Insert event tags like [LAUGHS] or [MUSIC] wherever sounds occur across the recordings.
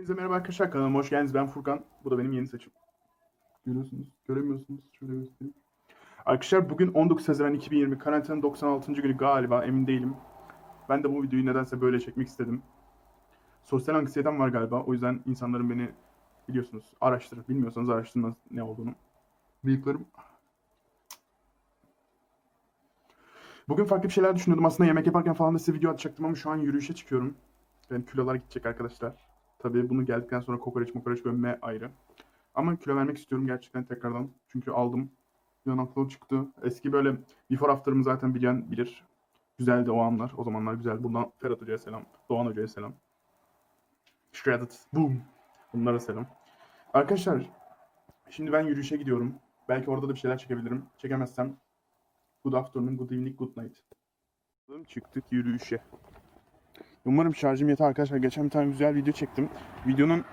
Hepinize merhaba arkadaşlar kanalıma hoş geldiniz. Ben Furkan. Bu da benim yeni saçım. Görüyorsunuz, göremiyorsunuz. Şöyle göstereyim. Arkadaşlar bugün 19 Haziran 2020 karantinanın 96. günü galiba emin değilim. Ben de bu videoyu nedense böyle çekmek istedim. Sosyal anksiyetem var galiba. O yüzden insanların beni biliyorsunuz araştırır. Bilmiyorsanız araştırın ne olduğunu. Bıyıklarım. Bugün farklı bir şeyler düşünüyordum. Aslında yemek yaparken falan da size video atacaktım ama şu an yürüyüşe çıkıyorum. Benim kilolar gidecek arkadaşlar. Tabii bunu geldikten sonra kokoreç mokoreç gömme ayrı. Ama kilo vermek istiyorum gerçekten tekrardan. Çünkü aldım. Yanaklığı çıktı. Eski böyle before after'ımı zaten bilen bilir. Güzeldi o anlar. O zamanlar güzel. Buradan Ferhat Hoca'ya selam. Doğan Hoca'ya selam. Shredded. Boom. Bunlara selam. Arkadaşlar şimdi ben yürüyüşe gidiyorum. Belki orada da bir şeyler çekebilirim. Çekemezsem good afternoon, good evening, good night. Çıktık yürüyüşe. Umarım şarjım yeter arkadaşlar. Geçen bir tane güzel video çektim. Videonun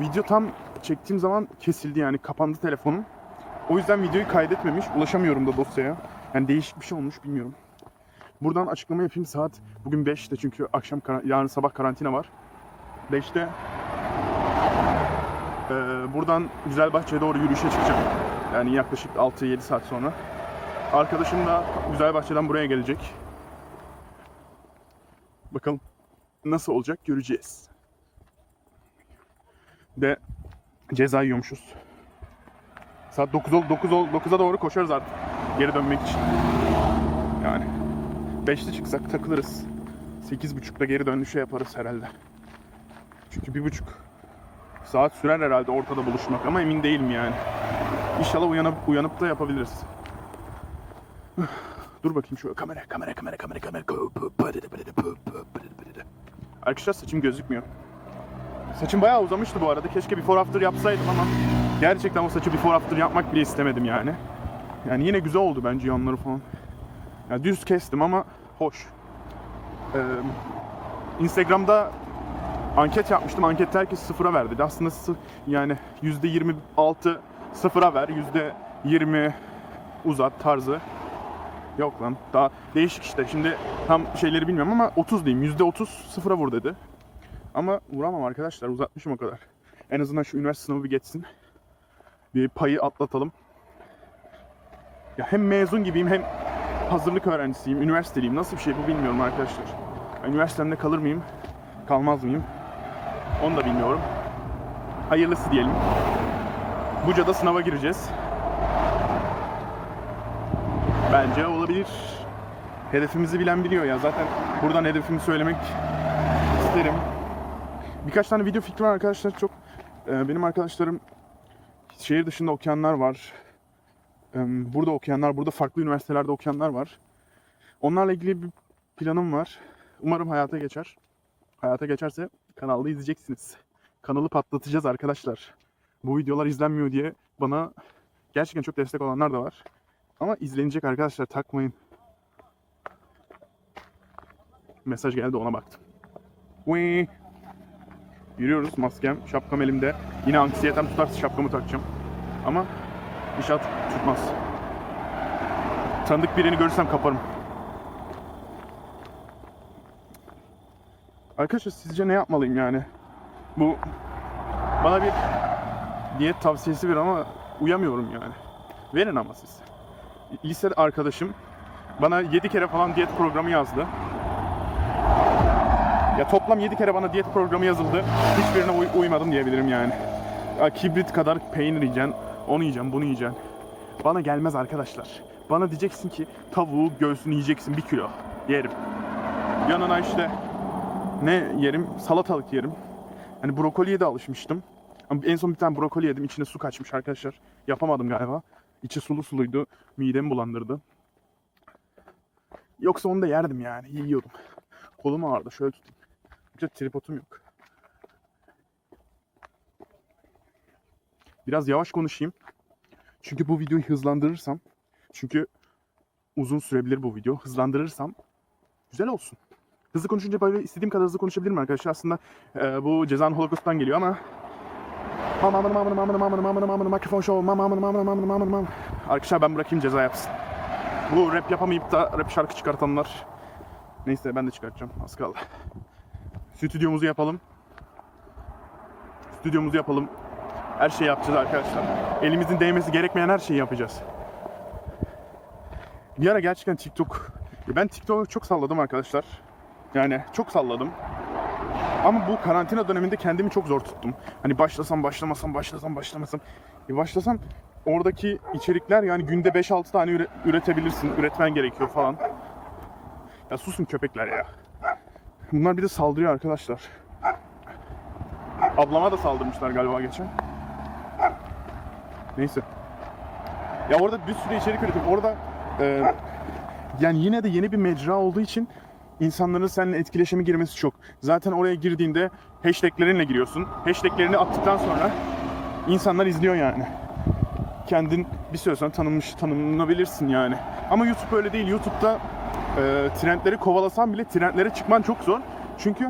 video tam çektiğim zaman kesildi yani kapandı telefonum. O yüzden videoyu kaydetmemiş. Ulaşamıyorum da dosyaya. Yani değişik bir şey olmuş bilmiyorum. Buradan açıklama yapayım. Saat bugün 5'te çünkü akşam yarın sabah karantina var. 5'te eee, buradan Güzelbahçe'ye doğru yürüyüşe çıkacağım. Yani yaklaşık 6-7 saat sonra. Arkadaşım da Güzelbahçe'den buraya gelecek. Bakalım nasıl olacak göreceğiz. De ceza yiyormuşuz. Saat 9 ol 9 ol 9'a doğru koşarız artık. Geri dönmek için. Yani 5'te çıksak takılırız. 8.30'da geri dönüşü yaparız herhalde. Çünkü bir buçuk saat sürer herhalde ortada buluşmak ama emin değilim yani. İnşallah uyanıp uyanıp da yapabiliriz. Dur bakayım şu kamera kamera kamera kamera kamera. Arkadaşlar saçım gözükmüyor. Saçım bayağı uzamıştı bu arada. Keşke before after yapsaydım ama gerçekten o saçı before after yapmak bile istemedim yani. Yani yine güzel oldu bence yanları falan. Yani düz kestim ama hoş. Ee, Instagram'da anket yapmıştım. Ankette herkes sıfıra ver dedi. Aslında yani %26 sıfıra ver, %20 uzat tarzı. Yok lan daha değişik işte. Şimdi tam şeyleri bilmiyorum ama 30 diyeyim. %30 sıfıra vur dedi. Ama vuramam arkadaşlar uzatmışım o kadar. En azından şu üniversite sınavı bir geçsin. Bir payı atlatalım. Ya hem mezun gibiyim hem hazırlık öğrencisiyim, üniversiteliyim. Nasıl bir şey bu bilmiyorum arkadaşlar. Üniversitemde kalır mıyım? Kalmaz mıyım? Onu da bilmiyorum. Hayırlısı diyelim. Buca'da sınava gireceğiz. Bence olabilir. Hedefimizi bilen biliyor ya. Zaten buradan hedefimi söylemek isterim. Birkaç tane video fikri var arkadaşlar. Çok e, benim arkadaşlarım şehir dışında okuyanlar var. E, burada okuyanlar, burada farklı üniversitelerde okuyanlar var. Onlarla ilgili bir planım var. Umarım hayata geçer. Hayata geçerse kanalda izleyeceksiniz. Kanalı patlatacağız arkadaşlar. Bu videolar izlenmiyor diye bana gerçekten çok destek olanlar da var. Ama izlenecek arkadaşlar takmayın. Mesaj geldi ona baktım. Wee. Yürüyoruz maskem, şapkam elimde. Yine anksiyetem tutarsa şapkamı takacağım. Ama inşaat tutmaz. Tanıdık birini görürsem kaparım. Arkadaşlar sizce ne yapmalıyım yani? Bu bana bir diyet tavsiyesi bir ama uyamıyorum yani. Verin ama siz. Lise arkadaşım bana 7 kere falan diyet programı yazdı. Ya toplam 7 kere bana diyet programı yazıldı. Hiçbirine uy- uymadım diyebilirim yani. Ya kibrit kadar peynir yiyeceksin, onu yiyeceksin, bunu yiyeceksin. Bana gelmez arkadaşlar. Bana diyeceksin ki tavuğu göğsünü yiyeceksin bir kilo. Yerim. Yanına işte ne yerim? Salatalık yerim. Hani brokoliye de alışmıştım. En son bir tane brokoli yedim. İçine su kaçmış arkadaşlar. Yapamadım galiba. İçi sulu suluydu. Midemi bulandırdı. Yoksa onu da yerdim yani. Yiyordum. Kolum ağrıdı. Şöyle tutayım. Yoksa tripodum yok. Biraz yavaş konuşayım. Çünkü bu videoyu hızlandırırsam çünkü uzun sürebilir bu video. Hızlandırırsam güzel olsun. Hızlı konuşunca böyle istediğim kadar hızlı konuşabilirim arkadaşlar. Aslında e, bu cezanın holokosttan geliyor ama Mam aman aman aman aman aman aman mikrofon show mam aman aman aman aman aman Arkadaşlar ben bırakayım ceza yapsın. Bu rap yapamayıp da rap şarkı çıkartanlar. Neyse ben de çıkartacağım. Az kaldı. Stüdyomuzu yapalım. Stüdyomuzu yapalım. Her şeyi yapacağız arkadaşlar. Elimizin değmesi gerekmeyen her şeyi yapacağız. Bir ara gerçekten TikTok... Ben TikTok'u çok salladım arkadaşlar. Yani çok salladım. Ama bu karantina döneminde kendimi çok zor tuttum. Hani başlasam başlamasam başlasam başlamasam. E başlasam oradaki içerikler yani günde 5-6 tane üre- üretebilirsin. Üretmen gerekiyor falan. Ya susun köpekler ya. Bunlar bir de saldırıyor arkadaşlar. Ablama da saldırmışlar galiba geçen. Neyse. Ya orada bir sürü içerik üretip orada e, yani yine de yeni bir mecra olduğu için insanların seninle etkileşime girmesi çok. Zaten oraya girdiğinde hashtaglerinle giriyorsun. Hashtaglerini attıktan sonra insanlar izliyor yani. Kendin bir süre sonra tanınmış, tanınabilirsin yani. Ama YouTube öyle değil. YouTube'da e, trendleri kovalasan bile trendlere çıkman çok zor. Çünkü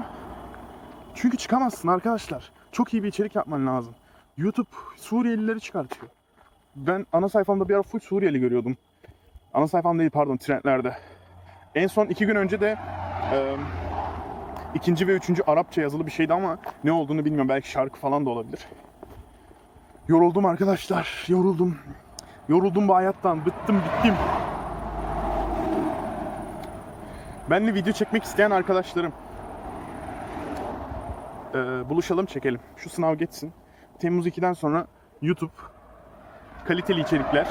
çünkü çıkamazsın arkadaşlar. Çok iyi bir içerik yapman lazım. YouTube Suriyelileri çıkartıyor. Ben ana sayfamda bir ara full Suriyeli görüyordum. Ana sayfam değil pardon trendlerde. En son iki gün önce de e, ikinci ve üçüncü Arapça yazılı bir şeydi ama ne olduğunu bilmiyorum. Belki şarkı falan da olabilir. Yoruldum arkadaşlar. Yoruldum. Yoruldum bu hayattan. Bıktım bittim. Benle video çekmek isteyen arkadaşlarım. e, buluşalım çekelim. Şu sınav geçsin. Temmuz 2'den sonra YouTube kaliteli içerikler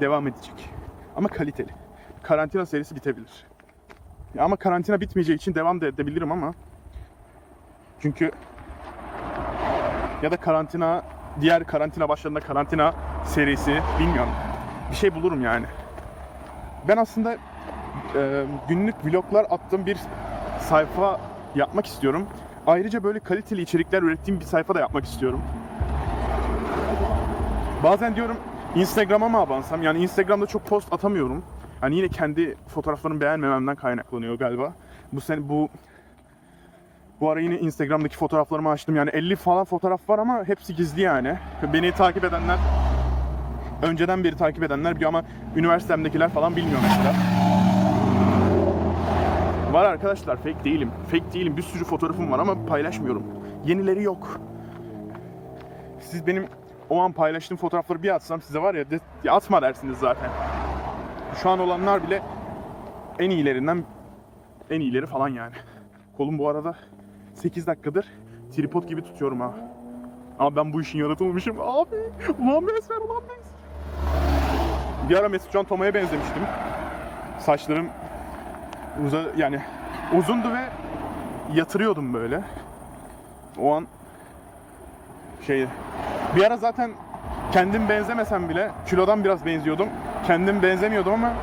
devam edecek. Ama kaliteli. Karantina serisi bitebilir. Ya ama karantina bitmeyeceği için devam da edebilirim ama çünkü ya da karantina diğer karantina başlarında karantina serisi bilmiyorum. Bir şey bulurum yani. Ben aslında e, günlük vloglar attığım bir sayfa yapmak istiyorum. Ayrıca böyle kaliteli içerikler ürettiğim bir sayfa da yapmak istiyorum. Bazen diyorum Instagram'a mı abansam? Yani Instagram'da çok post atamıyorum. Hani yine kendi fotoğraflarımı beğenmememden kaynaklanıyor galiba. Bu sene bu bu ara yine Instagram'daki fotoğraflarımı açtım. Yani 50 falan fotoğraf var ama hepsi gizli yani. Beni takip edenler önceden beri takip edenler biliyor ama üniversitemdekiler falan bilmiyor mesela. Var arkadaşlar fake değilim. Fake değilim. Bir sürü fotoğrafım var ama paylaşmıyorum. Yenileri yok. Siz benim o an paylaştığım fotoğrafları bir atsam size var ya, de, ya atma dersiniz zaten. Şu an olanlar bile en iyilerinden en iyileri falan yani. Kolum bu arada 8 dakikadır tripod gibi tutuyorum ha. Ama ben bu işin yaratılmışım abi. Ulan Mesut ver ulan Mesut. Bir ara Mesut Can Toma'ya benzemiştim. Saçlarım uza yani uzundu ve yatırıyordum böyle. O an şey bir ara zaten kendim benzemesem bile kilodan biraz benziyordum. Kendim benzemiyordum ama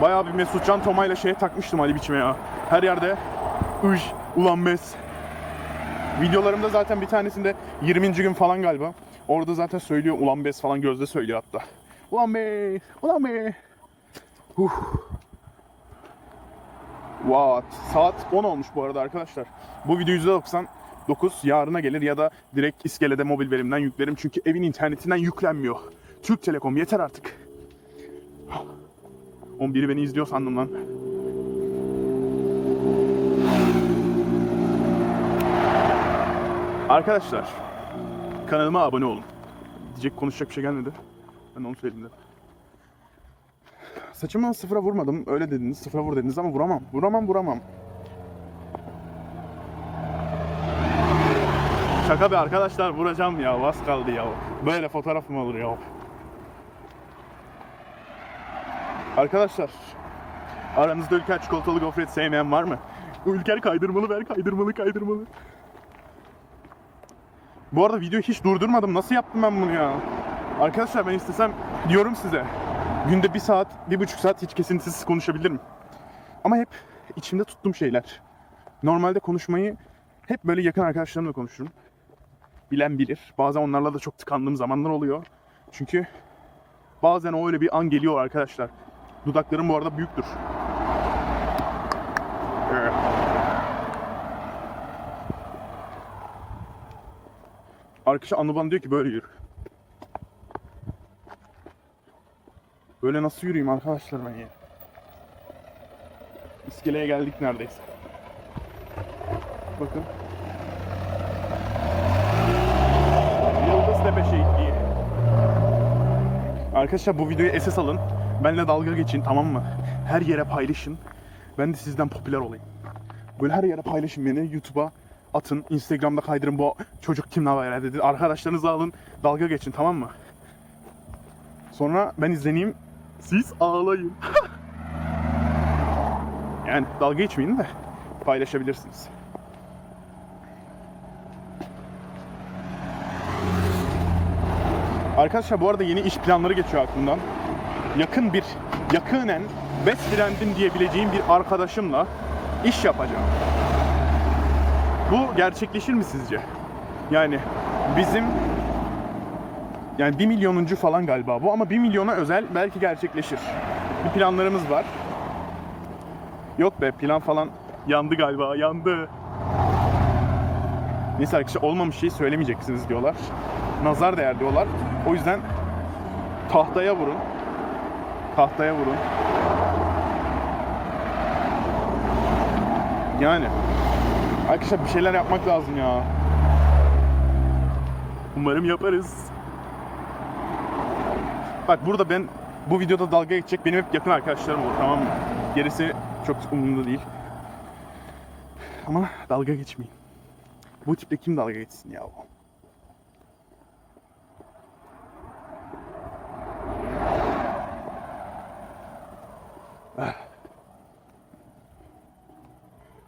bayağı bir Mesut Can Toma ile şeye takmıştım Ali biçime ya. Her yerde üş ulan mes. Videolarımda zaten bir tanesinde 20. gün falan galiba. Orada zaten söylüyor ulan bes falan gözde söylüyor hatta. Ulan be, ulan be. Huh. What? Saat 10 olmuş bu arada arkadaşlar. Bu video %99 yarına gelir ya da direkt iskelede mobil verimden yüklerim. Çünkü evin internetinden yüklenmiyor. Türk Telekom yeter artık. 11'i beni izliyor sandım lan. Arkadaşlar kanalıma abone olun. Diyecek konuşacak bir şey gelmedi. Ben de onu söyleyeyim dedim. Saçımı sıfıra vurmadım. Öyle dediniz. Sıfıra vur dediniz ama vuramam. Vuramam vuramam. Şaka be arkadaşlar vuracağım ya. Vas kaldı ya. Böyle fotoğraf mı olur ya? Arkadaşlar aranızda ülker çikolatalı gofret sevmeyen var mı? Ülker kaydırmalı ver kaydırmalı kaydırmalı. Bu arada videoyu hiç durdurmadım. Nasıl yaptım ben bunu ya? Arkadaşlar ben istesem diyorum size. Günde bir saat, bir buçuk saat hiç kesintisiz konuşabilirim. Ama hep içimde tuttuğum şeyler. Normalde konuşmayı hep böyle yakın arkadaşlarımla konuşurum. Bilen bilir. Bazen onlarla da çok tıkandığım zamanlar oluyor. Çünkü bazen o öyle bir an geliyor arkadaşlar. Dudaklarım bu arada büyüktür. Evet. Arkadaş Anıl bana diyor ki böyle yürü. Böyle nasıl yürüyeyim arkadaşlar ben ya? İskeleye geldik neredeyse. Bakın. Yıldıztepe Şehitliği. Arkadaşlar bu videoyu esas alın. Benimle dalga geçin tamam mı? Her yere paylaşın. Ben de sizden popüler olayım. Böyle her yere paylaşın beni. YouTube'a atın. Instagram'da kaydırın bu çocuk kim ne var dedi. Arkadaşlarınızı alın. Dalga geçin tamam mı? Sonra ben izleneyim. Siz ağlayın. [LAUGHS] yani dalga geçmeyin de paylaşabilirsiniz. Arkadaşlar bu arada yeni iş planları geçiyor aklımdan. Yakın bir, yakınen best friend'im diyebileceğim bir arkadaşımla iş yapacağım. Bu gerçekleşir mi sizce? Yani bizim yani 1 milyonuncu falan galiba bu ama 1 milyona özel belki gerçekleşir. Bir planlarımız var. Yok be plan falan yandı galiba yandı. Neyse arkadaşlar olmamış şeyi söylemeyeceksiniz diyorlar. Nazar değer diyorlar. O yüzden tahtaya vurun. Tahtaya vurun. Yani arkadaşlar bir şeyler yapmak lazım ya. Umarım yaparız. Bak burada ben bu videoda dalga geçecek benim hep yakın arkadaşlarım olur tamam mı? Gerisi çok umurumda değil. Ama dalga geçmeyin. Bu tiple kim dalga geçsin ya?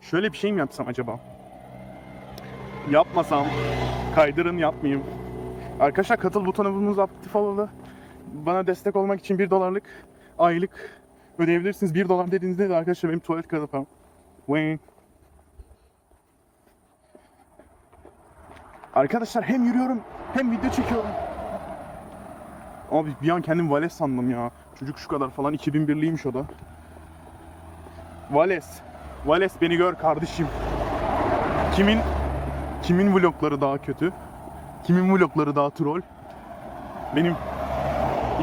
Şöyle bir şey mi yapsam acaba? Yapmasam, kaydırın yapmayayım. Arkadaşlar katıl butonumuz aktif olalı. Bana destek olmak için 1 dolarlık aylık ödeyebilirsiniz. 1 dolar dediğinizde de arkadaşlar benim tuvalet kağıdı Wayne. Arkadaşlar hem yürüyorum hem video çekiyorum. Abi bir an kendim Vales sandım ya. Çocuk şu kadar falan 2001'liymiş o da. Vales. Vales beni gör kardeşim. Kimin kimin vlogları daha kötü? Kimin vlogları daha troll? Benim.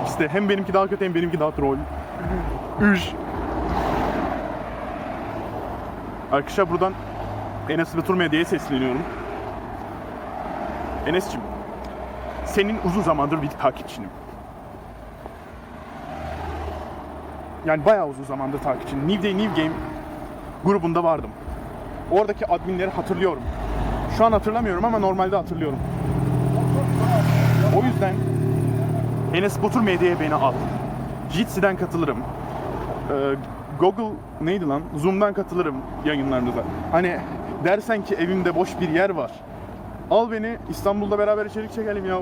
İkisi de hem benimki daha kötü hem benimki daha troll. Üş. Arkadaşlar buradan Enes Batur Medya'ya sesleniyorum. Enes'cim, senin uzun zamandır bir takipçinim. Yani bayağı uzun zamandır takipçinim. New Day New Game grubunda vardım. Oradaki adminleri hatırlıyorum. Şu an hatırlamıyorum ama normalde hatırlıyorum. O yüzden Enes Batur Medya'ya beni al. Jitsi'den katılırım. Ee, Google neydi lan? Zoom'dan katılırım yayınlarınıza. Hani dersen ki evimde boş bir yer var. Al beni İstanbul'da beraber içerik çekelim ya.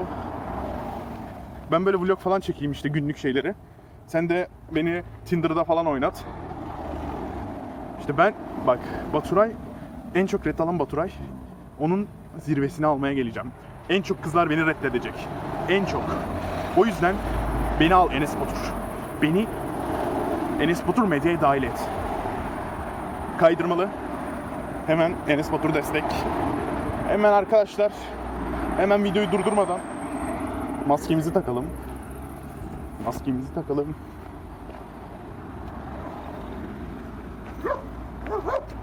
Ben böyle vlog falan çekeyim işte günlük şeyleri. Sen de beni Tinder'da falan oynat. İşte ben bak Baturay en çok red alan Baturay. Onun zirvesini almaya geleceğim. En çok kızlar beni reddedecek. En çok. O yüzden beni al Enes Batur. Beni Enes Batur medyaya dahil et. Kaydırmalı. Hemen Enes Batur destek. Hemen arkadaşlar hemen videoyu durdurmadan maskemizi takalım. Maskemizi takalım.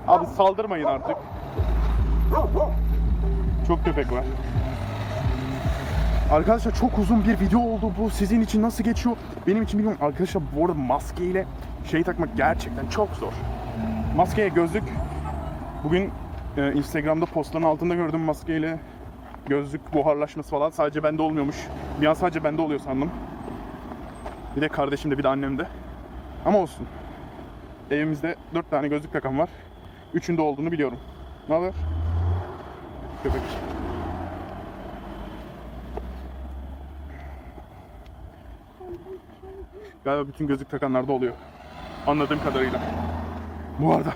Abi saldırmayın artık. Çok köpek var. Arkadaşlar çok uzun bir video oldu bu. Sizin için nasıl geçiyor? Benim için bilmiyorum. Arkadaşlar bu arada maskeyle şey takmak gerçekten çok zor. Maskeye gözlük. Bugün e, Instagram'da postların altında gördüm maskeyle gözlük buharlaşması falan. Sadece bende olmuyormuş. Bir an sadece bende oluyor sandım. Bir de kardeşimde bir de annemde. Ama olsun. Evimizde dört tane gözlük takan var. Üçünde olduğunu biliyorum. Ne haber? Köpek. Galiba bütün gözlük takanlarda oluyor. Anladığım kadarıyla. Bu arada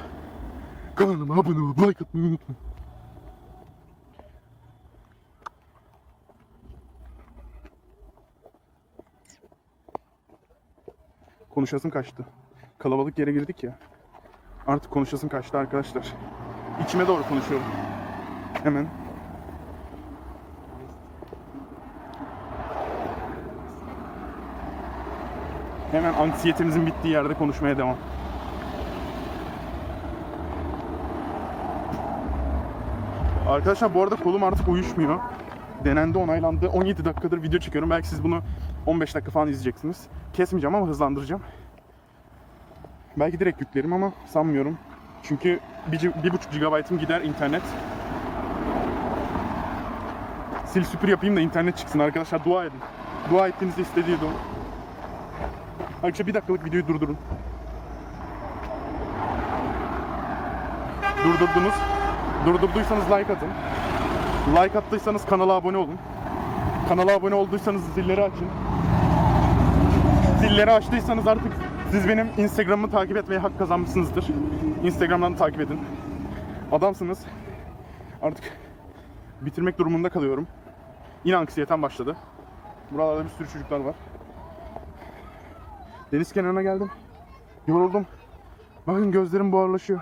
kanalıma abone olup like atmayı unutmayın. Konuşasım kaçtı. Kalabalık yere girdik ya. Artık konuşasım kaçtı arkadaşlar. İçime doğru konuşuyorum. Hemen. Hemen anksiyetemizin bittiği yerde konuşmaya devam. Arkadaşlar bu arada kolum artık uyuşmuyor. Denendi onaylandı. 17 dakikadır video çekiyorum. Belki siz bunu 15 dakika falan izleyeceksiniz. Kesmeyeceğim ama hızlandıracağım. Belki direkt yüklerim ama sanmıyorum. Çünkü 1.5 GB'ım gider internet. Sil süpür yapayım da internet çıksın arkadaşlar dua edin. Dua ettiğinizde istediği o. Arkadaşlar bir dakikalık videoyu durdurun. Durdurdunuz. Durdurduysanız like atın. Like attıysanız kanala abone olun. Kanala abone olduysanız zilleri açın. Zilleri açtıysanız artık siz benim Instagram'ımı takip etmeye hak kazanmışsınızdır. Instagram'dan da takip edin. Adamsınız. Artık bitirmek durumunda kalıyorum. Yine anksiyetem başladı. Buralarda bir sürü çocuklar var. Deniz kenarına geldim. Yoruldum. Bakın gözlerim buharlaşıyor.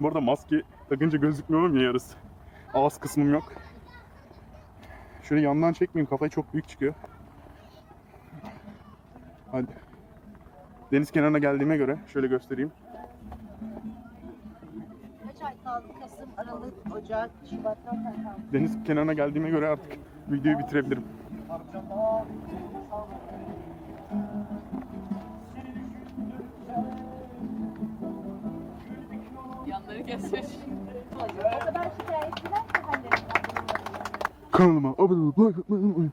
Bu arada maske takınca gözükmüyorum ya yarısı. Ağız kısmım yok. Şöyle yandan çekmeyeyim kafayı çok büyük çıkıyor. Hadi. Deniz kenarına geldiğime göre şöyle göstereyim. Kaç ay kaldı? Kasım, Aralık, Ocak, Şubat'tan kaldı. Deniz kenarına geldiğime göre artık videoyu bitirebilirim. Yanları kesiyor. Kanalıma abone olup like atmayı unutmayın.